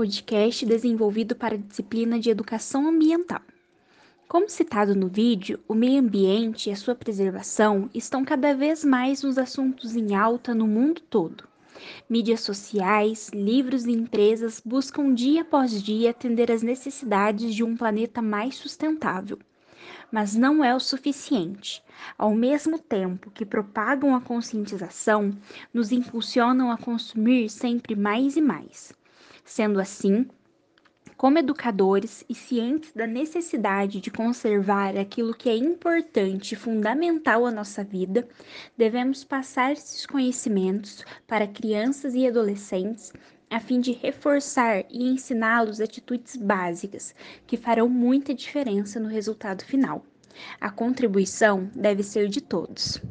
podcast desenvolvido para a disciplina de Educação Ambiental. Como citado no vídeo, o meio ambiente e a sua preservação estão cada vez mais nos assuntos em alta no mundo todo. Mídias sociais, livros e empresas buscam dia após dia atender às necessidades de um planeta mais sustentável mas não é o suficiente. Ao mesmo tempo que propagam a conscientização, nos impulsionam a consumir sempre mais e mais. Sendo assim, como educadores e cientes da necessidade de conservar aquilo que é importante e fundamental à nossa vida, devemos passar esses conhecimentos para crianças e adolescentes a fim de reforçar e ensiná-los atitudes básicas que farão muita diferença no resultado final. A contribuição deve ser de todos.